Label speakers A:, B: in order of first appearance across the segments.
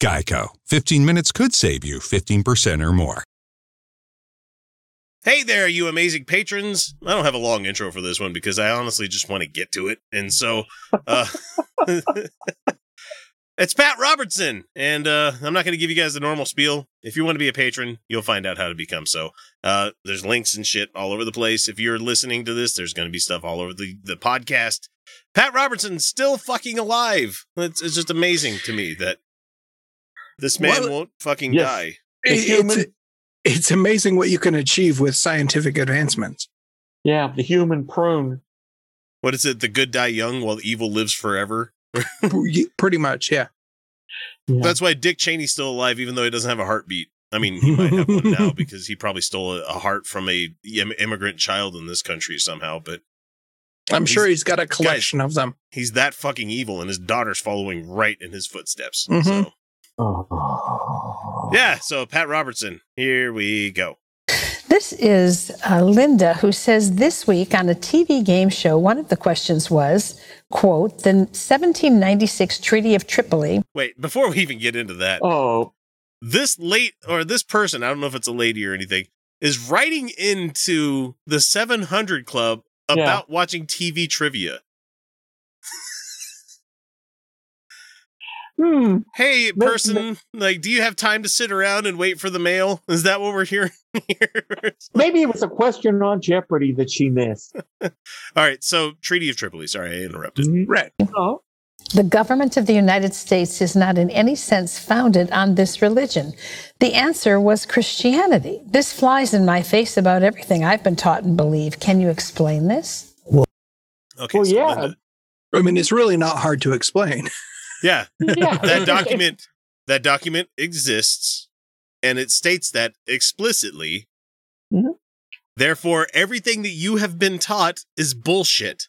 A: Geico. 15 minutes could save you 15% or more.
B: Hey there, you amazing patrons. I don't have a long intro for this one because I honestly just want to get to it. And so, uh, it's Pat Robertson. And uh, I'm not going to give you guys the normal spiel. If you want to be a patron, you'll find out how to become so. Uh, there's links and shit all over the place. If you're listening to this, there's going to be stuff all over the, the podcast. Pat Robertson's still fucking alive. It's, it's just amazing to me that this man
C: Well,
B: won't fucking
C: yes.
B: die.
C: The
D: It's,
C: human-
D: it's amazing what you can achieve with scientific advancements.
C: Yeah, the human prune.
B: What is it? The good die young while evil lives forever?
D: Pretty much, yeah.
C: Yeah.
B: That's why Dick Cheney's still alive, even though he doesn't have a heartbeat. I mean, he might have one now because he probably stole a, a heart from a immigrant child in this country somehow. But
D: I'm
B: He's-
D: sure he's got a collection of them.
B: he's that fucking evil, and his daughter's following right in his footsteps.
D: Mhm.
B: So
C: Oh.
B: yeah, so Pat Robertson, here we go.
E: This is uh, Linda who says this week on a TV game show, one of the questions was, quote, the 1796 Treaty of Tripoli.
B: Wait, before we even get into that,
C: Oh,
B: this late or this person, I don't know if it's a lady or anything, is writing into the 700 Club
C: Yeah.
B: about watching TV trivia.
C: Hmm.
B: Hey,
C: No,
B: person, like, do you have time to sit around and wait for the mail? Is that what we're hearing here?
C: Maybe it was a question on Jeopardy that she missed.
B: All right, so Treaty of Tripoli. Sorry, I interrupted.
C: Mhm.
D: Right.
C: Oh,
E: The government of the United States is not in any sense founded on this religion. The answer was Christianity. This flies in my face about everything I've been taught and believe. Can you explain this?
B: Well, Okay,
C: Well,
B: so
C: yeah.
B: Linda-
D: I mean, it's really not hard to explain.
B: yeah.
C: yeah.
B: That document, that document exists, and it states that explicitly.
C: Mhm.
B: Therefore, everything that you have been taught is bullshit.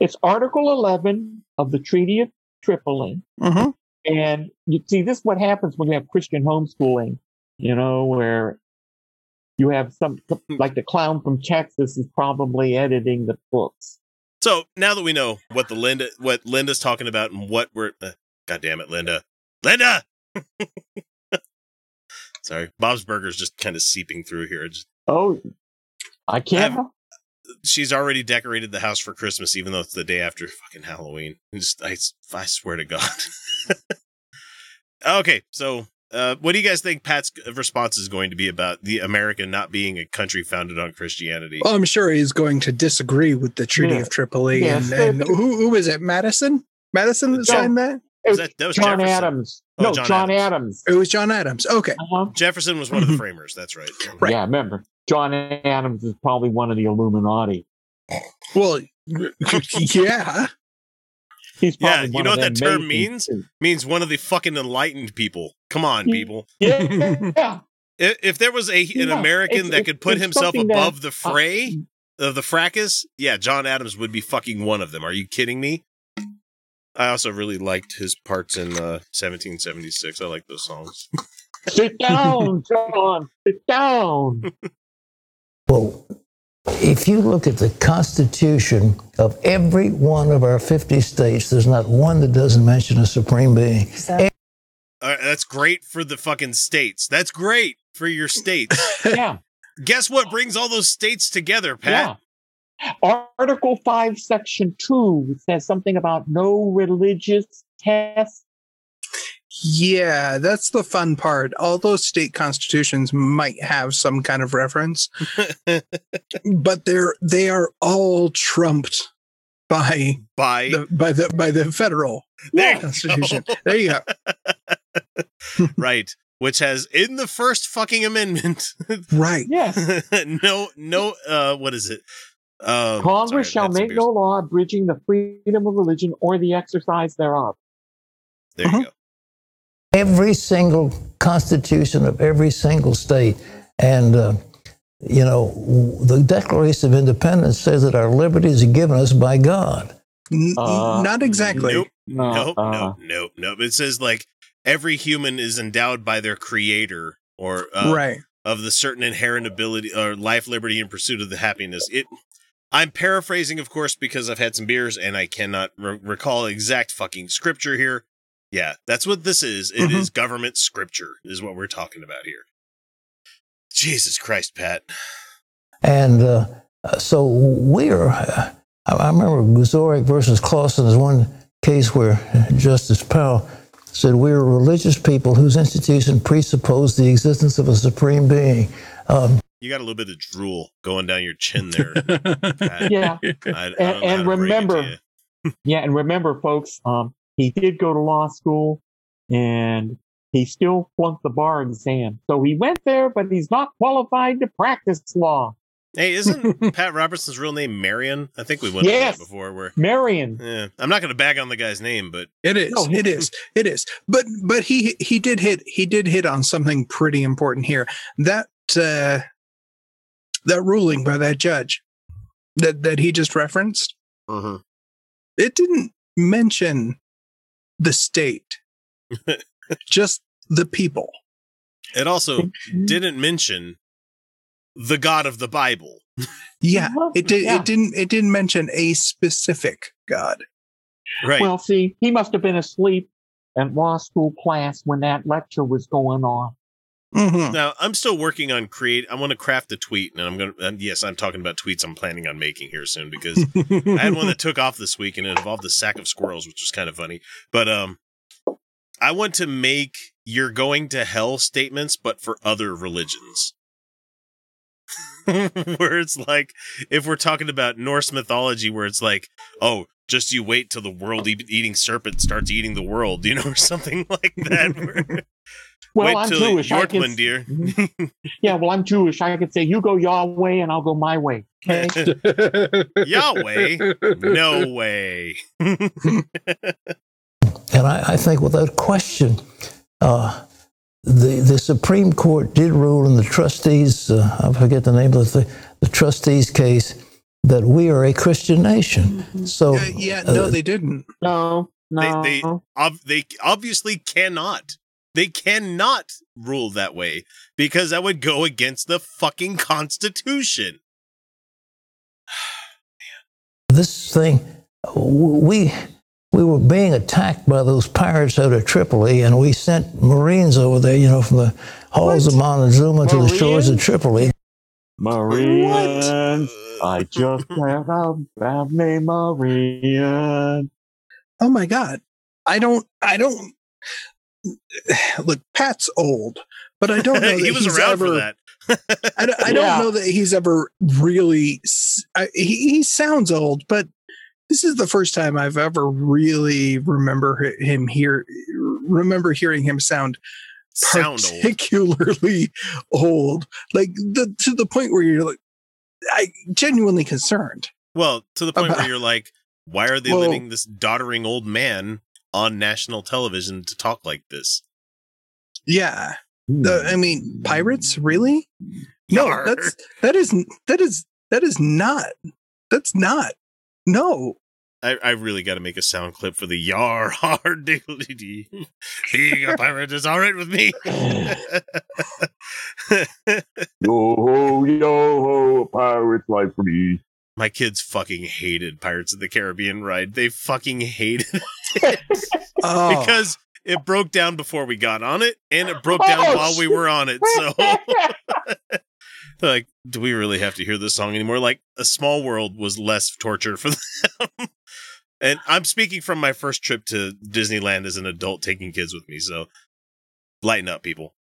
C: It's Article 11 of the Treaty of Tripoli.
D: hmm
C: And you see, this is what happens when you have Christian homeschooling, you know, where you have some, like the clown from Texas is probably editing the books.
B: So now that we know what the Linda, what Linda's talking about, and what we're, uh, God damn it, Linda, Linda. Sorry, Bob's Burgers just kind of seeping through here. Just,
C: Oh, I can't.
B: Have- she's already decorated the house for Christmas, even though it's the day after fucking Halloween. I Just, I, I swear to God. okay, so uh, what do you guys think Pat's response is going to be about the America not being a country founded on Christianity?
D: Well, I'm sure he's going to disagree with the Treaty
C: Yeah.
D: of Tripoli.
C: Yes.
D: And, and who, who was it? Madison? Madison that
C: Yeah.
D: signed that?
C: It
B: Was
C: was
B: that- that was
C: John
B: Jefferson.
C: Adams.
B: Oh,
C: no,
B: John
C: John,
B: Adams.
C: Adams.
D: It was John Adams. Okay.
C: Uh-huh.
B: Jefferson was one of the framers. That's right.
D: Right.
C: Yeah, remember, John Adams is probably one of the Illuminati.
D: Well, yeah.
C: He's
B: Yeah, you know what that term
C: Masons, too.
B: Means one of the fucking enlightened people. Come on, people.
C: Yeah, yeah.
B: I- If there was a an
C: Yeah,
B: American
C: it's-
B: that
C: it's-
B: could put himself
C: something that-
B: above the fray of the fracas, yeah, John Adams would be fucking one of them. Are you kidding me? I also really liked his parts in uh, 1776. I like those songs.
C: Sit down, John. Sit down.
F: Well, if you look at the Constitution of every one of our 50 states, there's not one that doesn't mention a supreme being.
E: So,
B: Uh, that's great for the fucking states. That's great for your states.
C: Yeah,
B: Guess what brings all those states together, Pat?
C: Yeah. Article 5, Section 2 says something about no religious test.
D: Yeah, that's the fun part. All those state constitutions might have some kind of reference, but they're they are all trumped by
B: By
D: the by the by the federal
B: there you
D: constitution.
B: go.
D: There you go.
B: right, which has in the first fucking amendment,
D: Right.
C: Yes.
B: no, no, uh, what is it? Um,
C: Congress
B: sorry,
C: shall
B: that's
C: make no law abridging the freedom of religion or the exercise thereof.
B: There
D: Uh-huh.
B: you go.
F: Every single constitution of every single state And, uh, you know, the Declaration of Independence says that our liberties are given us by God.
D: N-
C: Uh,
D: not exactly.
B: Nope.
C: No,
B: nope,
C: uh,
B: nope, nope, nope. It says like every human is endowed by their creator or uh,
D: right.
B: of the certain inherent ability or life, liberty, and pursuit of the happiness. It. I'm paraphrasing, of course, because I've had some beers and I cannot re- recall exact fucking scripture here. Yeah, that's what this is. It is
D: Mhm.
B: government scripture, is what we're talking about here. Jesus Christ, Pat.
F: And uh, so we're, I I remember Guzoric versus Clauson is one case where Justice Powell said we're religious people whose institution presuppose the existence of a supreme being. Um,
B: You got a little bit of drool going down your chin there. Pat.
C: Yeah,
B: I, I don't
C: and
B: how to break it to
C: remember- yeah, and remember, folks, um, he did go to law school, and he still flunked the bar exam. So he went there, but he's not qualified to practice law.
B: Hey, isn't Pat Robertson's real name Marion? I think we went
C: Yes.
B: over that before. Where
C: Marion.
B: yeah, I'm not going to bag on the guy's name, but
D: it is,
C: no,
D: it is, it is. But but he he did hit he did hit on something pretty important here. That uh, that ruling by that judge that that he just referenced, mm-hmm. it didn't mention the state, just the people.
B: it also didn't mention the God of the Bible.
D: Yeah, it did.
C: Yeah.
D: It didn't. It didn't mention a specific God.
B: Right.
C: Well, see, he must have been asleep at law school class when that lecture was going on.
D: Mhm.
B: now I'm still working on create. I want to craft a tweet, and I'm going to. Yes, I'm talking about tweets I'm planning on making here soon because I had one that took off this week, and it involved a sack of squirrels, which was kind of funny. But um, I want to make "you're going to hell" statements, but for other religions. where it's like, if we're talking about Norse mythology, where it's like, oh, just you wait till the world eating serpent starts eating the world, you know, or something like that. Where-
C: Well,
B: wait
C: I'm
B: till
C: Jewish. I can-
B: Jörmungandr.
C: Yeah, well, I'm Jewish. I could say, you go your way and I'll go my way. Okay?
B: Yahweh, no way.
F: And I, I think without question, uh, the, the Supreme Court did rule in the trustees, uh, I forget the name of the, the trustees case, that we are a Christian nation. So,
D: Uh, yeah, no,
F: uh,
D: they didn't.
C: No, no.
B: They- they- Ob- they obviously cannot. They cannot rule that way because that would go against the fucking Constitution.
F: this thing, we, we were being attacked by those pirates out of Tripoli, and we sent Marines over there, you know, from the halls of Montezuma to the shores of
C: Marines?
F: Tripoli.
C: Marion. I just have a family Marion.
D: Oh my god. I don't I don't look, Pat's old, but I don't know that
B: he was
D: he's
B: around
D: ever,
B: for that.
D: I, don't- I don't
C: Yeah.
D: know that he's ever really s- I, he, he sounds old, but this is the first time I've ever really remember him here remember hearing him sound
B: Sound old.
D: particularly old. Like the to the point where you're like I genuinely concerned.
B: Well, to the point where you're like, why are they
D: Well-
B: letting this doddering old man on national television to talk like this?
D: Yeah. The, hmm. I mean, pirates, really? No,
B: Yarr.
D: that's that is that is that is not. That's not. No.
B: I, I really got to make a sound clip for the yar hard diggly dee. Being a pirate is all right with me.
C: Yo ho, yo ho, pirates like me.
B: My kids fucking hated Pirates of the Caribbean ride. They fucking hated it
D: Oh,
B: because it broke down before we got on it, and it broke down
C: Oh,
B: while we were on it. So, like, do we really have to hear this song anymore? Like, A Small World was less torture for them. and I'm speaking from my first trip to Disneyland as an adult, taking kids with me. So, lighten up, people.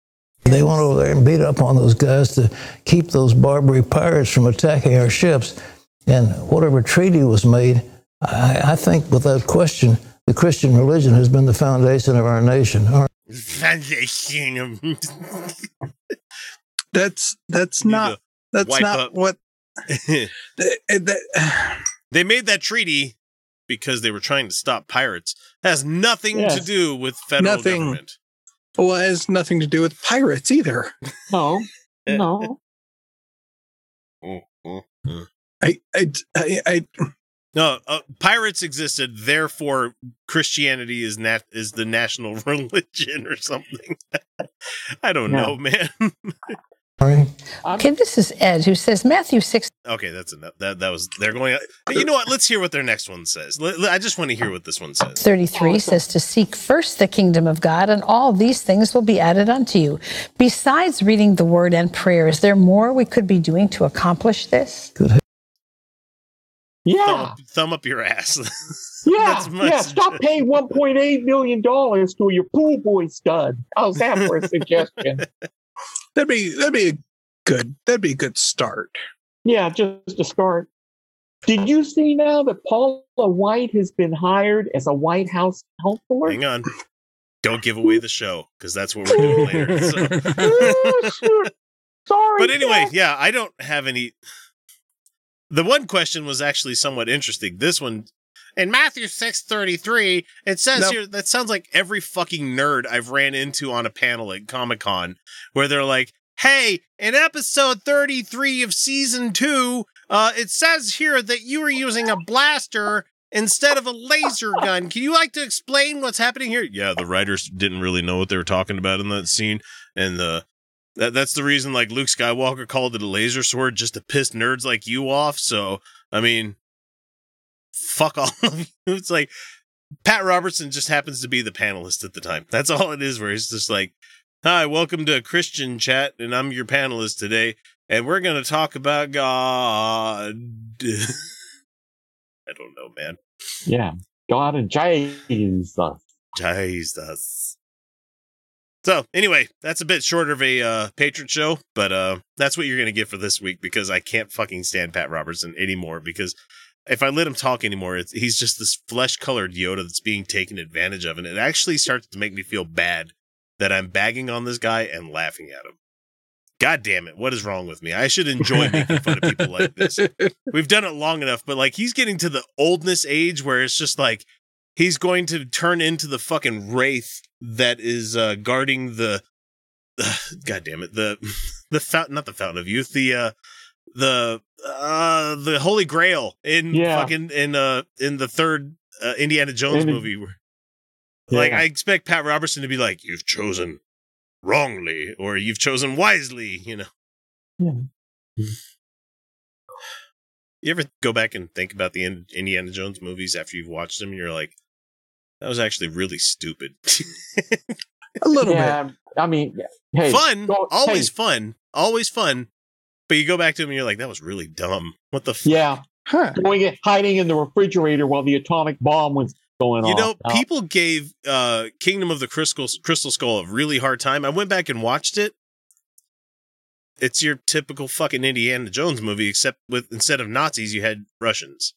F: They went over there and beat up on those guys to keep those Barbary pirates from attacking our ships. And whatever treaty was made, I, I think without question, the Christian religion has been the foundation of our nation. Our-
B: Foundation.
D: that's that's
B: Need
D: not that's not
B: up.
D: what that, that-
B: they made that treaty because they were trying to stop pirates. has nothing to do with federal
D: Nothing.
B: government.
D: well, it has nothing to do with pirates either.
C: No, no.
B: Mm, mm, mm.
D: I, I, I, I
B: No, uh, pirates existed, therefore Christianity is nat- is the national religion or something. I don't
C: Yeah.
B: know, man.
E: Okay, this is Ed who says Matthew 6
B: okay, that's enough. That that was they're going. But you know what? Let's hear what their next one says. Let- let- I just want to hear what this one says.
E: 33 says to seek first the kingdom of God, and all these things will be added unto you. Besides reading the word and prayer, is there more we could be doing to accomplish this?
C: Yeah.
B: Thumb up, thumb up your ass.
C: Yeah, yeah. Stop paying one point eight million dollars to your pool boy stud. How's that for a suggestion?
D: that'd be that'd be a good that'd be a good start.
C: Yeah, just a start. Did you see now that Paula White has been hired as a White House counselor?
B: Hang on. Don't give away the show because that's what we're doing later. So.
C: Oh, shoot. Sorry.
B: but anyway, yeah, I don't have any. The one question was actually somewhat interesting. This one, in Matthew six thirty three, it says
D: Nope.
B: here that sounds like every fucking nerd I've ran into on a panel at Comic Con, where they're like, "Hey, in episode thirty three of season two, uh, it says here that you were using a blaster." Instead of a laser gun, can you like to explain what's happening here? Yeah, the writers didn't really know what they were talking about in that scene, and the that that's the reason like Luke Skywalker called it a laser sword just to piss nerds like you off. So I mean, fuck all of you. It's like Pat Robertson just happens to be the panelist at the time. That's all it is. Where he's just like, "Hi, welcome to Christian Chat, and I'm your panelist today, and we're gonna talk about God." I don't know, man.
C: yeah, God and Jesus.
B: Jesus. So anyway, that's a bit shorter of a uh, patron show, but uh, that's what you're gonna get for this week because I can't fucking stand Pat Robertson anymore. Because if I let him talk anymore, it's, he's just this flesh-colored Yoda that's being taken advantage of, and it actually starts to make me feel bad that I'm bagging on this guy and laughing at him. God damn it! What is wrong with me? I should enjoy making fun of people like this we've done it long enough, but like he's getting to the oldness age where it's just like he's going to turn into the fucking wraith that is uh guarding the god damn it the the fountain not the fountain of youth the uh the uh the holy grail in
C: Yeah.
B: fucking in uh in the third uh, indiana jones
C: Indi-
B: movie where like i expect pat robertson to be like you've chosen wrongly or you've chosen wisely you know
C: Yeah.
B: You ever go back and think about the In- Indiana Jones movies after you've watched them and you're like, that was actually really stupid.
D: A little bit.
C: I mean, hey,
B: fun,
C: go-
B: always
C: hey,
B: fun, always fun. But you go back to them and you're like, that was really dumb. What the fuck?
C: yeah,
D: Huh.
C: going in, hiding in the refrigerator while the atomic bomb was going on.
B: You
C: off.
B: know,
C: Uh,
B: people gave uh, Kingdom of the Crystal, Crystal Skull a really hard time. I went back and watched it. It's your typical fucking Indiana Jones movie, except with instead of Nazis, you had Russians.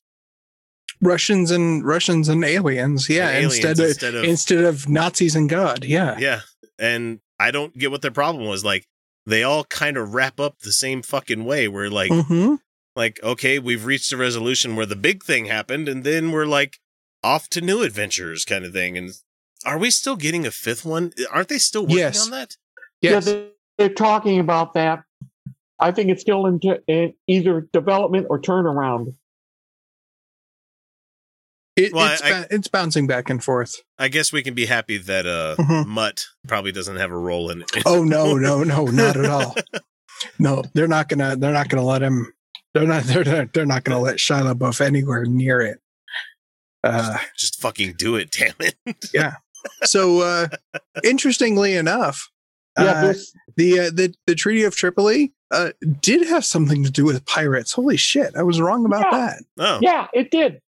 D: Russians and Russians and aliens. Yeah.
B: And aliens
D: instead of
B: instead of
D: instead of Nazis and God. Yeah.
B: Yeah. And I don't get what their problem was. Like, they all kind of wrap up the same fucking way where like
D: hmm
B: like, okay, we've reached a resolution where the big thing happened, and then we're like off to new adventures kind of thing. And are we still getting a fifth one? Aren't they still working
D: Yes.
B: on that?
D: Yes.
C: Yeah, they, they're talking about that. I think it's still in, in either development or turnaround.
D: It,
B: Well,
D: it's,
B: I-
D: ba- it's bouncing back and forth.
B: I guess we can be happy that uh
D: Mhm.
B: Mutt probably doesn't have a role in it.
D: Oh no, no, no, not at all. No, they're not gonna. They're not gonna let him. They're not. They're not. They're not gonna let Shia LaBeouf anywhere near it. Uh,
B: Just fucking do it, damn it. Yeah.
D: So, uh, interestingly enough,
C: Yeah,
D: uh, the uh, the the Treaty of Tripoli uh, did have something to do with pirates. Holy shit, I was wrong about
C: Yeah.
D: that.
B: Oh.
C: yeah, it did.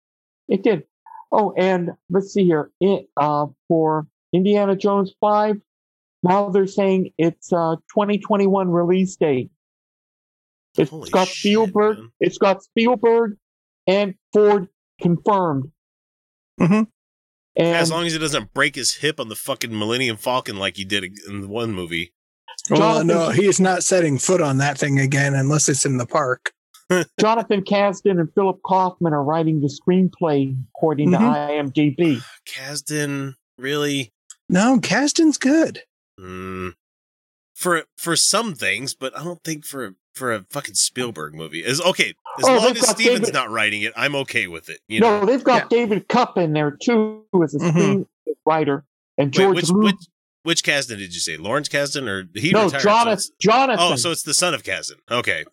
C: It did. Oh, and let's see here. It, uh, for Indiana Jones 5, now they're saying it's uh 2021 release date. It's
B: Holy
C: got
B: shit,
C: Spielberg.
B: man.
C: It's got Spielberg and Ford confirmed.
D: Mhm.
C: And
B: As long as he doesn't break his hip on the fucking Millennium Falcon like he did in the one movie.
D: Well,
C: Jonathan-
D: no, he's not setting foot on that thing again unless it's in the park.
C: Jonathan Kasdan and Philip Kaufman are writing the screenplay, according
D: Mhm.
C: to IMDb.
B: Kasdan, really?
D: No, Kasdan's good.
B: Mm. for for some things, but I don't think for for a fucking Spielberg movie. Is okay as
C: Oh,
B: long
C: they've
B: as
C: got
B: Steven's
C: David-
B: not writing it, I'm okay with it. You
C: no,
B: know,
C: they've got David Koepp in there too as a
D: Mhm.
C: screenwriter, and
B: Wait,
C: George
B: which,
C: Lu-
B: which which Kasdan did you say? Lawrence Kasdan or he
C: no,
B: retired? so
C: Jonathan.
B: it's-
C: Jonathan.
B: oh, so it's the son of Kasdan. Okay.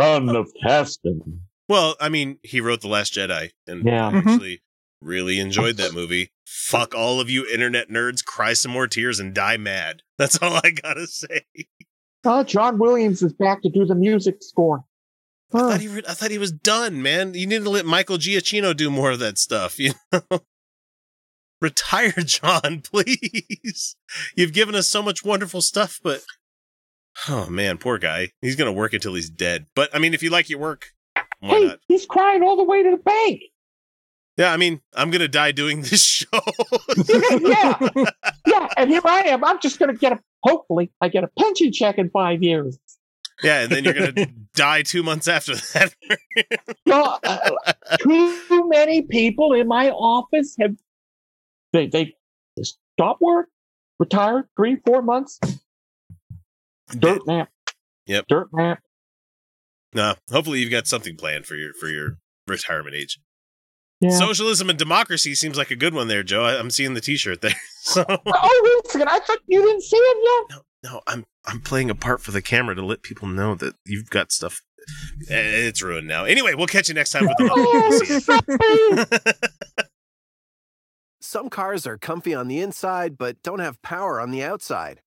C: Son of Kasdan.
B: Well, I mean, he wrote The Last Jedi, and
C: Yeah.
B: I
D: Mhm.
B: actually really enjoyed that movie. Fuck all of you internet nerds, cry some more tears and die mad. That's all I gotta say.
C: Oh, John Williams is back to do the music score.
B: I
C: Huh.
B: thought he, re- I thought he was done, man. You need to let Michael Giacchino do more of that stuff. You know, retire, John, please. You've given us so much wonderful stuff, but oh man, poor guy. He's gonna work until he's dead. But I mean, if you like your work, why
C: hey,
B: not?
C: he's crying all the way to the bank.
B: Yeah, I mean, I'm gonna die doing this show.
C: yeah, yeah. And here I am. I'm just going to get a. Hopefully, I get a pension check in five years.
B: yeah, and then you're gonna die two months after that.
C: No, uh, too many people in my office have they they stop work, retired three four months, dirt map.
B: Yep.
C: dirt map.
B: no, hopefully you've got something planned for your for your retirement age.
C: Yeah.
B: Socialism and democracy seems like a good one there, Joe. I, I'm seeing the T-shirt there. So
C: oh wait a second! I thought you didn't see it yet.
B: no, no, I'm I'm playing a part for the camera to let people know that you've got stuff. Eh, It's ruined now. Anyway, we'll catch you next time with
C: Oh,
B: the.
C: sorry.
G: Some cars are comfy on the inside but don't have power on the outside.